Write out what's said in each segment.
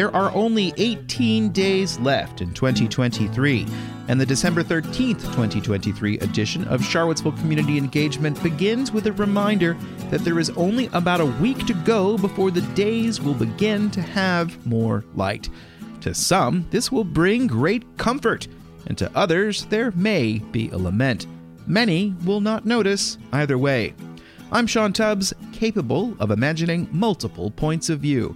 There are only 18 days left in 2023, and the December 13th, 2023 edition of Charlottesville Community Engagement begins with a reminder that there is only about a week to go before the days will begin to have more light. To some, this will bring great comfort, and to others, there may be a lament. Many will not notice either way. I'm Sean Tubbs, capable of imagining multiple points of view.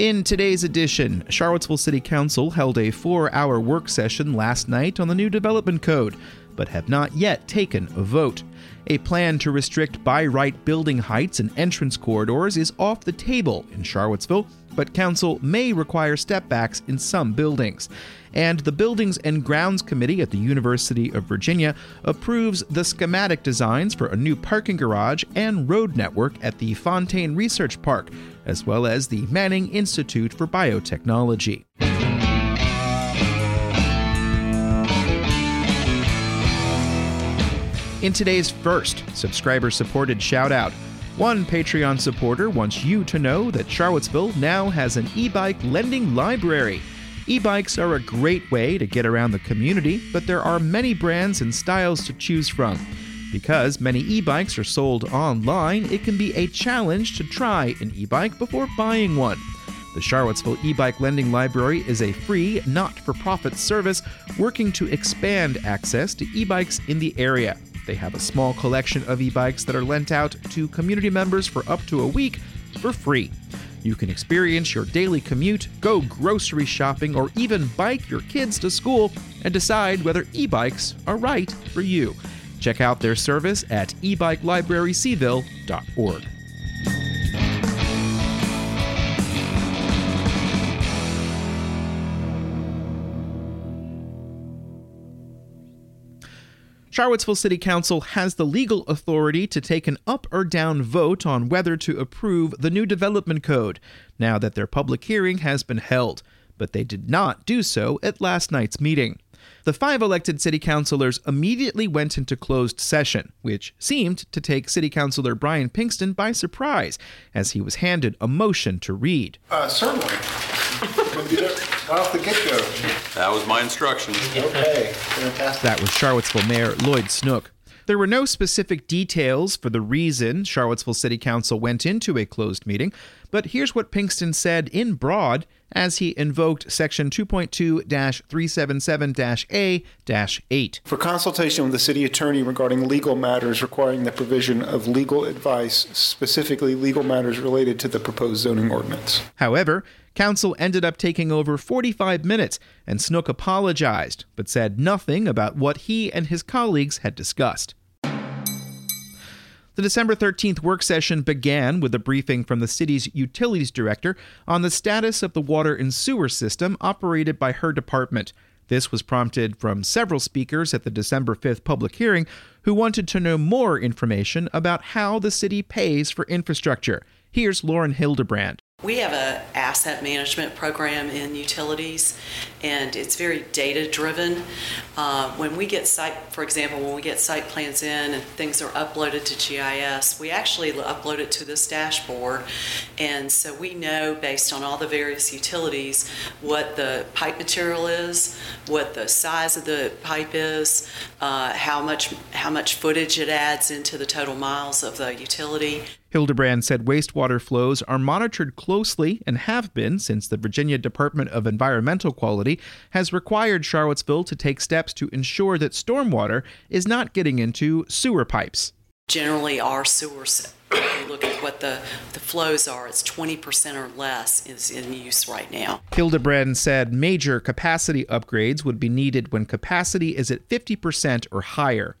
In today's edition, Charlottesville City Council held a four hour work session last night on the new development code, but have not yet taken a vote. A plan to restrict by right building heights and entrance corridors is off the table in Charlottesville, but council may require stepbacks in some buildings. And the Buildings and Grounds Committee at the University of Virginia approves the schematic designs for a new parking garage and road network at the Fontaine Research Park, as well as the Manning Institute for Biotechnology. In today's first subscriber supported shout out, one Patreon supporter wants you to know that Charlottesville now has an e bike lending library. E bikes are a great way to get around the community, but there are many brands and styles to choose from. Because many e bikes are sold online, it can be a challenge to try an e bike before buying one. The Charlottesville e bike lending library is a free, not for profit service working to expand access to e bikes in the area. They have a small collection of e bikes that are lent out to community members for up to a week for free. You can experience your daily commute, go grocery shopping, or even bike your kids to school and decide whether e bikes are right for you. Check out their service at ebikelibraryseville.org. Charlottesville City Council has the legal authority to take an up or down vote on whether to approve the new development code, now that their public hearing has been held, but they did not do so at last night's meeting. The five elected city councilors immediately went into closed session, which seemed to take city councilor Brian Pinkston by surprise as he was handed a motion to read. Uh, certainly. off the get-go. That was my instruction. Okay, fantastic. That was Charlottesville Mayor Lloyd Snook. There were no specific details for the reason Charlottesville City Council went into a closed meeting, but here's what Pinkston said in broad as he invoked Section 2.2 377 A 8. For consultation with the city attorney regarding legal matters requiring the provision of legal advice, specifically legal matters related to the proposed zoning ordinance. However, Council ended up taking over 45 minutes, and Snook apologized, but said nothing about what he and his colleagues had discussed. The December 13th work session began with a briefing from the city's utilities director on the status of the water and sewer system operated by her department. This was prompted from several speakers at the December 5th public hearing who wanted to know more information about how the city pays for infrastructure. Here's Lauren Hildebrand. We have a asset management program in utilities, and it's very data driven. Uh, when we get site, for example, when we get site plans in and things are uploaded to GIS, we actually upload it to this dashboard, and so we know based on all the various utilities what the pipe material is, what the size of the pipe is, uh, how much how much footage it adds into the total miles of the utility. Hildebrand said wastewater flows are monitored closely and have been since the Virginia Department of Environmental Quality has required Charlottesville to take steps to ensure that stormwater is not getting into sewer pipes. Generally, our sewers, if you look at what the, the flows are, it's 20% or less is in use right now. Hildebrand said major capacity upgrades would be needed when capacity is at 50% or higher.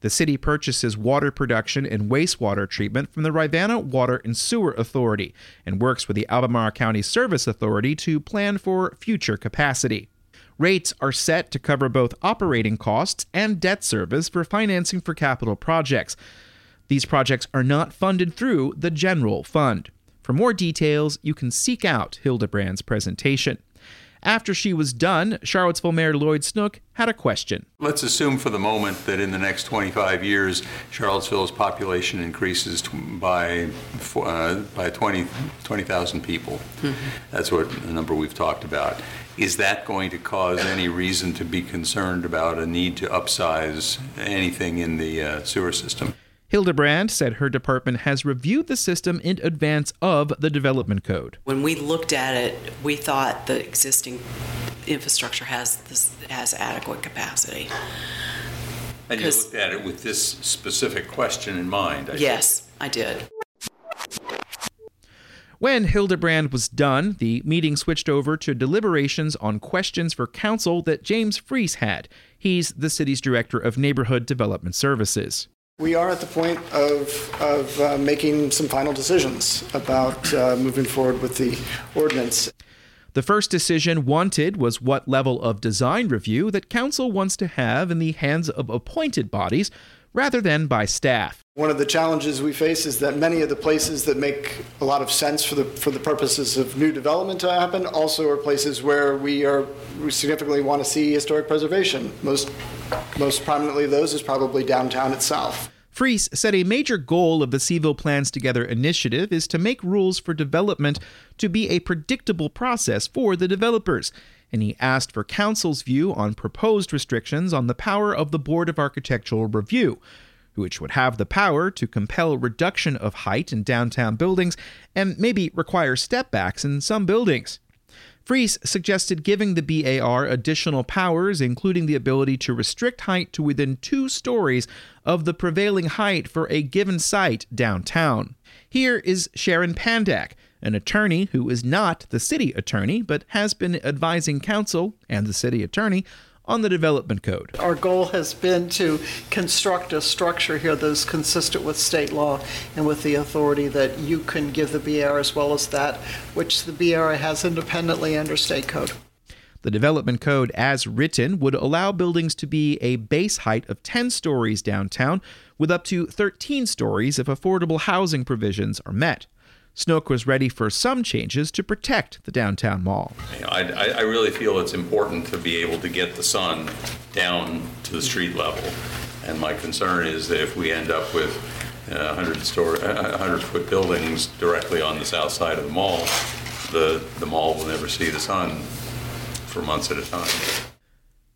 The city purchases water production and wastewater treatment from the Rivanna Water and Sewer Authority and works with the Albemarle County Service Authority to plan for future capacity. Rates are set to cover both operating costs and debt service for financing for capital projects. These projects are not funded through the general fund. For more details, you can seek out Hildebrand's presentation. After she was done, Charlottesville Mayor Lloyd Snook had a question. Let's assume for the moment that in the next 25 years, Charlottesville's population increases by uh, by 20 20,000 people. Mm-hmm. That's what the number we've talked about. Is that going to cause any reason to be concerned about a need to upsize anything in the uh, sewer system? Hildebrand said her department has reviewed the system in advance of the development code. When we looked at it, we thought the existing infrastructure has this, has adequate capacity. And you looked at it with this specific question in mind. I yes, think. I did. When Hildebrand was done, the meeting switched over to deliberations on questions for council that James Freas had. He's the city's director of neighborhood development services. We are at the point of, of uh, making some final decisions about uh, moving forward with the ordinance. The first decision wanted was what level of design review that council wants to have in the hands of appointed bodies rather than by staff. One of the challenges we face is that many of the places that make a lot of sense for the for the purposes of new development to happen also are places where we are we significantly want to see historic preservation. Most most prominently those is probably downtown itself. Freas said a major goal of the CVille Plans Together initiative is to make rules for development to be a predictable process for the developers, and he asked for Council's view on proposed restrictions on the power of the Board of Architectural Review, which would have the power to compel reduction of height in downtown buildings and maybe require stepbacks in some buildings. Freas suggested giving the BAR additional powers, including the ability to restrict height to within two stories of the prevailing height for a given site downtown. Here is Sharon Pandak, an attorney who is not the city attorney but has been advising council and the city attorney on the development code. Our goal has been to construct a structure here that is consistent with state law and with the authority that you can give the BR as well as that which the BR has independently under state code. The development code, as written, would allow buildings to be a base height of 10 stories downtown, with up to 13 stories if affordable housing provisions are met. Snook was ready for some changes to protect the downtown mall. I, I really feel it's important to be able to get the sun down to the street level. And my concern is that if we end up with uh, 100 story, 100 foot buildings directly on the south side of the mall, the, the mall will never see the sun for months at a time.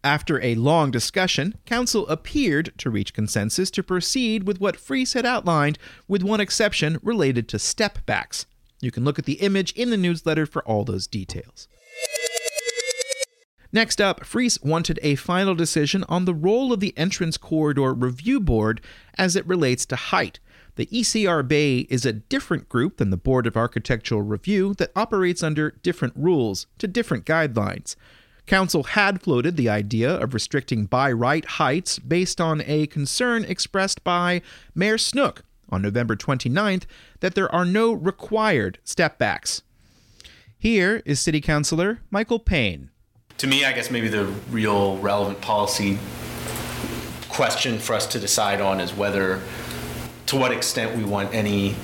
After a long discussion, Council appeared to reach consensus to proceed with what Freas had outlined, with one exception related to step backs. You can look at the image in the newsletter for all those details. Next up, Freas wanted a final decision on the role of the Entrance Corridor Review Board as it relates to height. The ECRB is a different group than the Board of Architectural Review that operates under different rules to different guidelines. Council had floated the idea of restricting by right heights based on a concern expressed by Mayor Snook on November 29th that there are no required stepbacks. Here is City Councilor Michael Payne. To me, I guess maybe the real relevant policy question for us to decide on is whether, to what extent we want any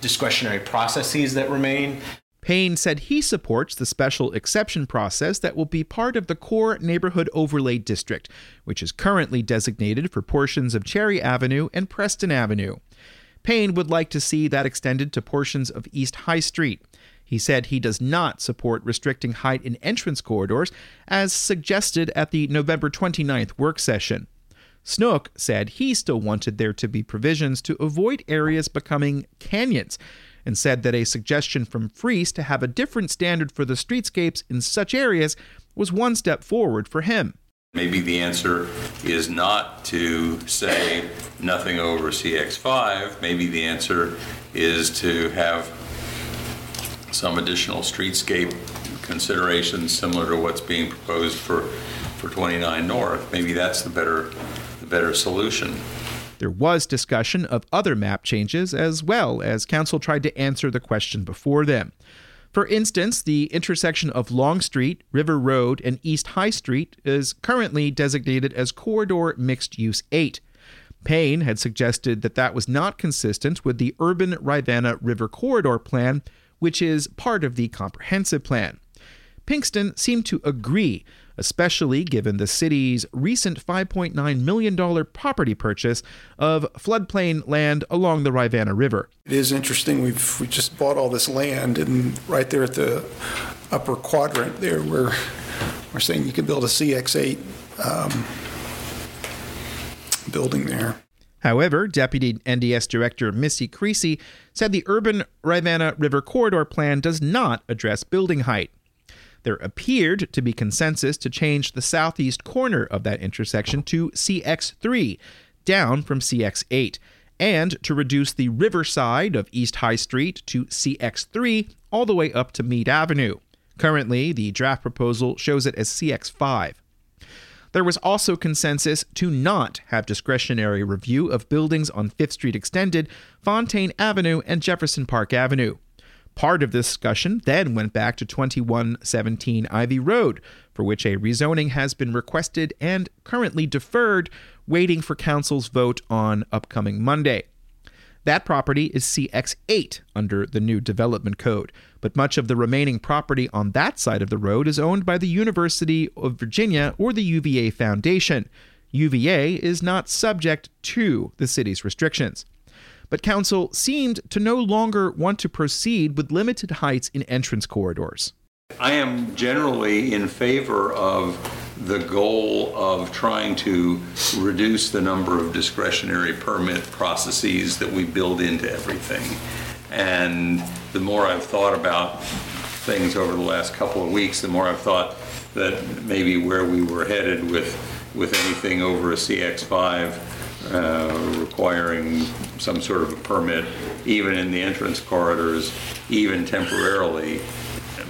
discretionary processes that remain. Payne said he supports the special exception process that will be part of the core neighborhood overlay district, which is currently designated for portions of Cherry Avenue and Preston Avenue. Payne would like to see that extended to portions of East High Street. He said he does not support restricting height in entrance corridors, as suggested at the November 29th work session. Snook said he still wanted there to be provisions to avoid areas becoming canyons and said that a suggestion from Freas to have a different standard for the streetscapes in such areas was one step forward for him. Maybe the answer is not to say nothing over CX5. Maybe the answer is to have some additional streetscape considerations similar to what's being proposed for, for 29 North. Maybe that's the better, the better solution. There was discussion of other map changes as well as Council tried to answer the question before them. For instance, the intersection of Long Street, River Road, and East High Street is currently designated as Corridor Mixed Use 8. Payne had suggested that that was not consistent with the Urban Rivanna River Corridor Plan, which is part of the comprehensive plan. Pinkston seemed to agree, especially given the city's recent $5.9 million property purchase of floodplain land along the Rivanna River. It is interesting. We've we just bought all this land, and right there at the upper quadrant there, we're we're saying you could build a CX8 um, building there. However, Deputy NDS Director Missy Creasy said the urban Rivanna River Corridor Plan does not address building height. There appeared to be consensus to change the southeast corner of that intersection to CX3, down from CX8, and to reduce the riverside of East High Street to CX3 all the way up to Meade Avenue. Currently, the draft proposal shows it as CX5. There was also consensus to not have discretionary review of buildings on 5th Street Extended, Fontaine Avenue, and Jefferson Park Avenue. Part of this discussion then went back to 2117 Ivy Road, for which a rezoning has been requested and currently deferred, waiting for Council's vote on upcoming Monday. That property is CX8 under the new development code, but much of the remaining property on that side of the road is owned by the University of Virginia or the UVA Foundation. UVA is not subject to the city's restrictions. But Council seemed to no longer want to proceed with limited heights in entrance corridors. I am generally in favor of the goal of trying to reduce the number of discretionary permit processes that we build into everything. And the more I've thought about things over the last couple of weeks, the more I've thought that maybe where we were headed with, with anything over a CX5 uh, requiring some sort of a permit, even in the entrance corridors, even temporarily,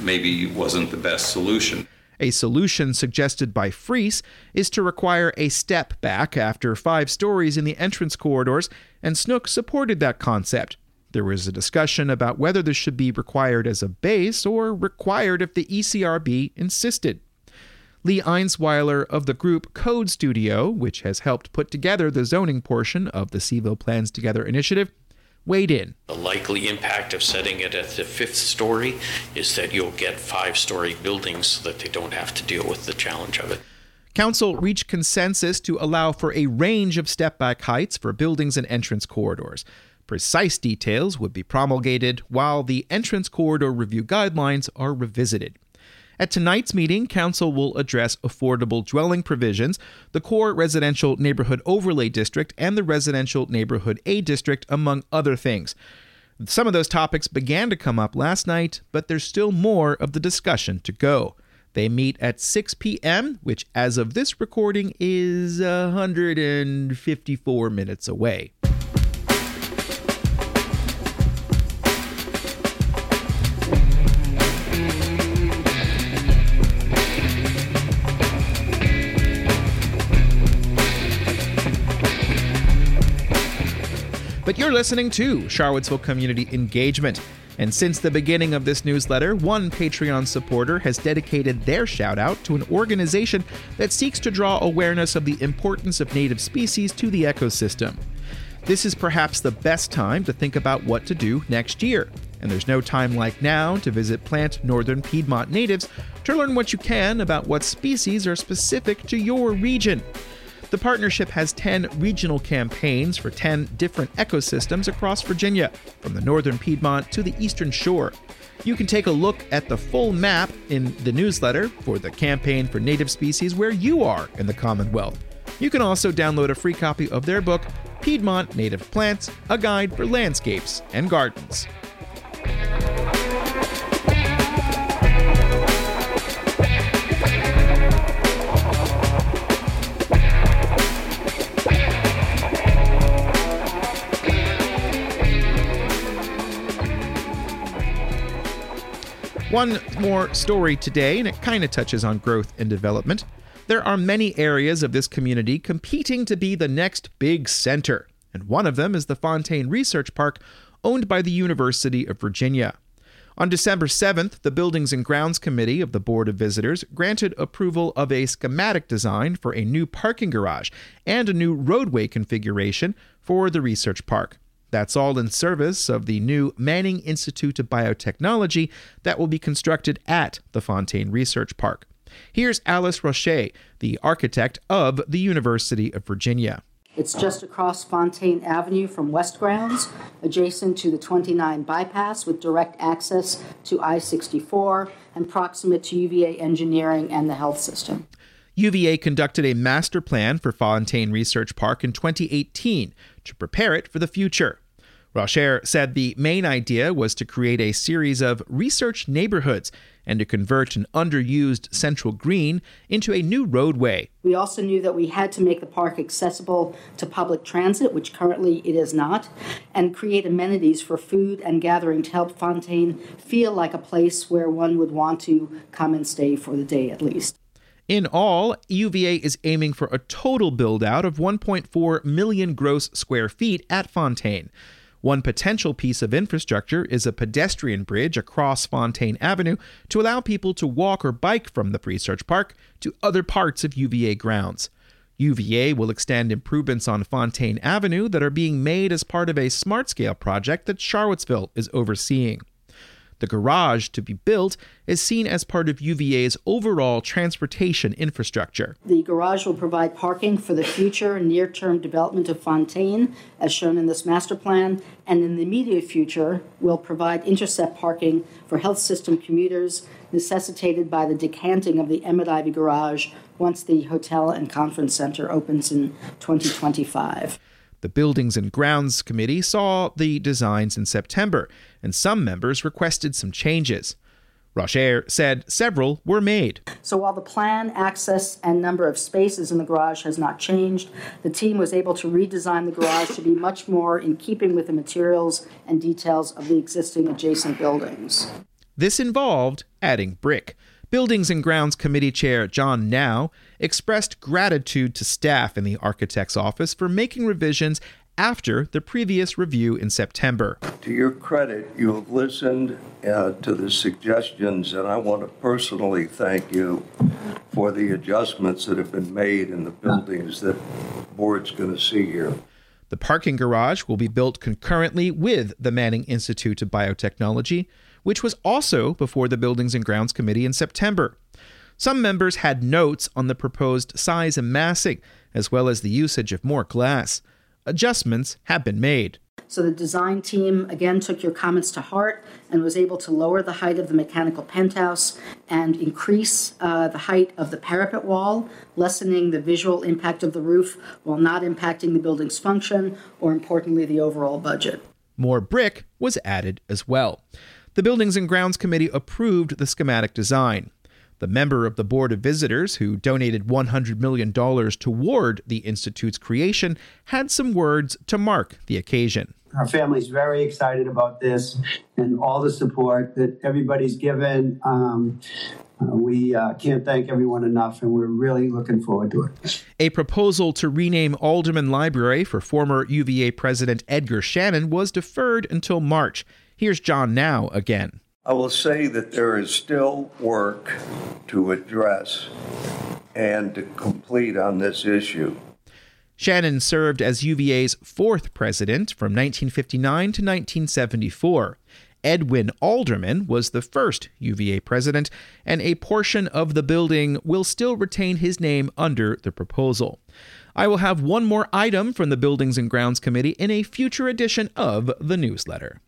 maybe wasn't the best solution. A solution suggested by Freas is to require a step back after five stories in the entrance corridors, and Snook supported that concept. There was a discussion about whether this should be required as a base or required if the ECRB insisted. Lee Einsweiler of the group Code Studio, which has helped put together the zoning portion of the CVille Plans Together initiative, weighed in. The likely impact of setting it at the fifth story is that you'll get five story buildings so that they don't have to deal with the challenge of it. Council reached consensus to allow for a range of step back heights for buildings and entrance corridors. Precise details would be promulgated while the entrance corridor review guidelines are revisited. At tonight's meeting, Council will address affordable dwelling provisions, the core residential neighborhood overlay district, and the residential neighborhood A district, among other things. Some of those topics began to come up last night, but there's still more of the discussion to go. They meet at 6 p.m., which, as of this recording, is 154 minutes away. Listening to Charlottesville Community Engagement. And since the beginning of this newsletter, one Patreon supporter has dedicated their shout out to an organization that seeks to draw awareness of the importance of native species to the ecosystem. This is perhaps the best time to think about what to do next year. And there's no time like now to visit Plant Northern Piedmont natives to learn what you can about what species are specific to your region. The partnership has 10 regional campaigns for 10 different ecosystems across Virginia, from the northern Piedmont to the eastern shore. You can take a look at the full map in the newsletter for the campaign for native species where you are in the Commonwealth. You can also download a free copy of their book, Piedmont Native Plants A Guide for Landscapes and Gardens. One more story today, and it kind of touches on growth and development. There are many areas of this community competing to be the next big center, and one of them is the Fontaine Research Park, owned by the University of Virginia. On December 7th, the Buildings and Grounds Committee of the Board of Visitors granted approval of a schematic design for a new parking garage and a new roadway configuration for the research park. That's all in service of the new Manning Institute of Biotechnology that will be constructed at the Fontaine Research Park. Here's Alice Raucher, the architect of the University of Virginia. It's just across Fontaine Avenue from West Grounds, adjacent to the 29 bypass with direct access to I 64 and proximate to UVA engineering and the health system. UVA conducted a master plan for Fontaine Research Park in 2018 to prepare it for the future. Raucher said the main idea was to create a series of research neighborhoods and to convert an underused central green into a new roadway. We also knew that we had to make the park accessible to public transit, which currently it is not, and create amenities for food and gathering to help Fontaine feel like a place where one would want to come and stay for the day at least. In all, UVA is aiming for a total build out of 1.4 million gross square feet at Fontaine. One potential piece of infrastructure is a pedestrian bridge across Fontaine Avenue to allow people to walk or bike from the research park to other parts of UVA grounds. UVA will extend improvements on Fontaine Avenue that are being made as part of a smart scale project that Charlottesville is overseeing. The garage to be built is seen as part of UVA's overall transportation infrastructure. The garage will provide parking for the future near term development of Fontaine, as shown in this master plan, and in the immediate future will provide intercept parking for health system commuters necessitated by the decanting of the Emmet Ivy garage once the hotel and conference center opens in 2025. The Buildings and Grounds Committee saw the designs in September, and some members requested some changes. Raucher said several were made. So while the plan, access, and number of spaces in the garage has not changed, the team was able to redesign the garage to be much more in keeping with the materials and details of the existing adjacent buildings. This involved adding brick. Buildings and Grounds Committee Chair John Nau expressed gratitude to staff in the architect's office for making revisions after the previous review in September. To your credit, you have listened uh, to the suggestions, and I want to personally thank you for the adjustments that have been made in the buildings that the board's going to see here. The parking garage will be built concurrently with the Manning Institute of Biotechnology, which was also before the Buildings and Grounds Committee in September. Some members had notes on the proposed size and massing, as well as the usage of more glass. Adjustments have been made. So the design team again took your comments to heart and was able to lower the height of the mechanical penthouse and increase uh, the height of the parapet wall, lessening the visual impact of the roof while not impacting the building's function or, importantly, the overall budget. More brick was added as well. The Buildings and Grounds Committee approved the schematic design. The member of the Board of Visitors, who donated $100 million toward the Institute's creation, had some words to mark the occasion. Our family's very excited about this and all the support that everybody's given. Um, uh, we uh, can't thank everyone enough, and we're really looking forward to it. A proposal to rename Alderman Library for former UVA President Edgar Shannon was deferred until March. Here's John Nau again. I will say that there is still work to address and to complete on this issue. Shannon served as UVA's fourth president from 1959 to 1974. Edwin Alderman was the first UVA president, and a portion of the building will still retain his name under the proposal. I will have one more item from the Buildings and Grounds Committee in a future edition of the newsletter.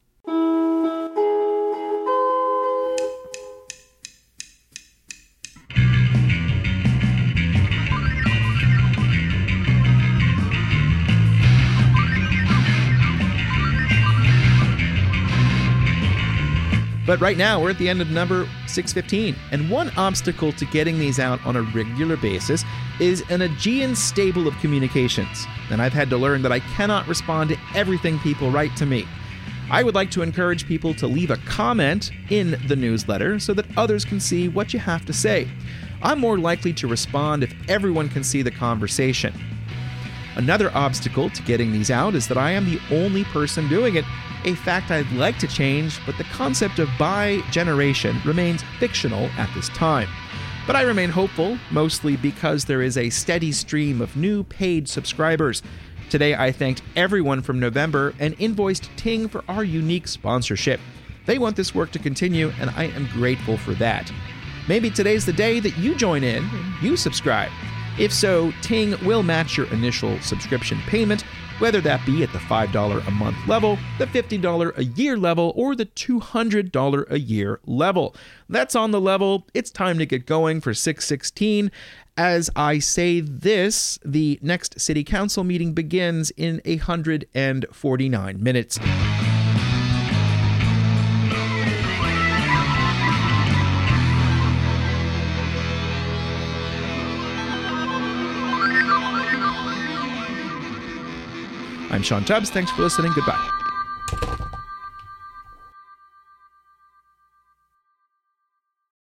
But right now, we're at the end of number 615, and one obstacle to getting these out on a regular basis is an Augean stable of communications. And I've had to learn that I cannot respond to everything people write to me. I would like to encourage people to leave a comment in the newsletter so that others can see what you have to say. I'm more likely to respond if everyone can see the conversation. Another obstacle to getting these out is that I am the only person doing it, a fact I'd like to change, but the concept of bi generation remains fictional at this time. But I remain hopeful, mostly because there is a steady stream of new paid subscribers. Today, I thanked everyone from November and invoiced Ting for our unique sponsorship. They want this work to continue, and I am grateful for that. Maybe today's the day that you join in and you subscribe. If so, Ting will match your initial subscription payment, whether that be at the $5 a month level, the $50 a year level, or the $200 a year level. That's on the level. It's time to get going for 616. As I say this, the next city council meeting begins in 149 minutes. I'm Sean Tubbs. Thanks for listening. Goodbye.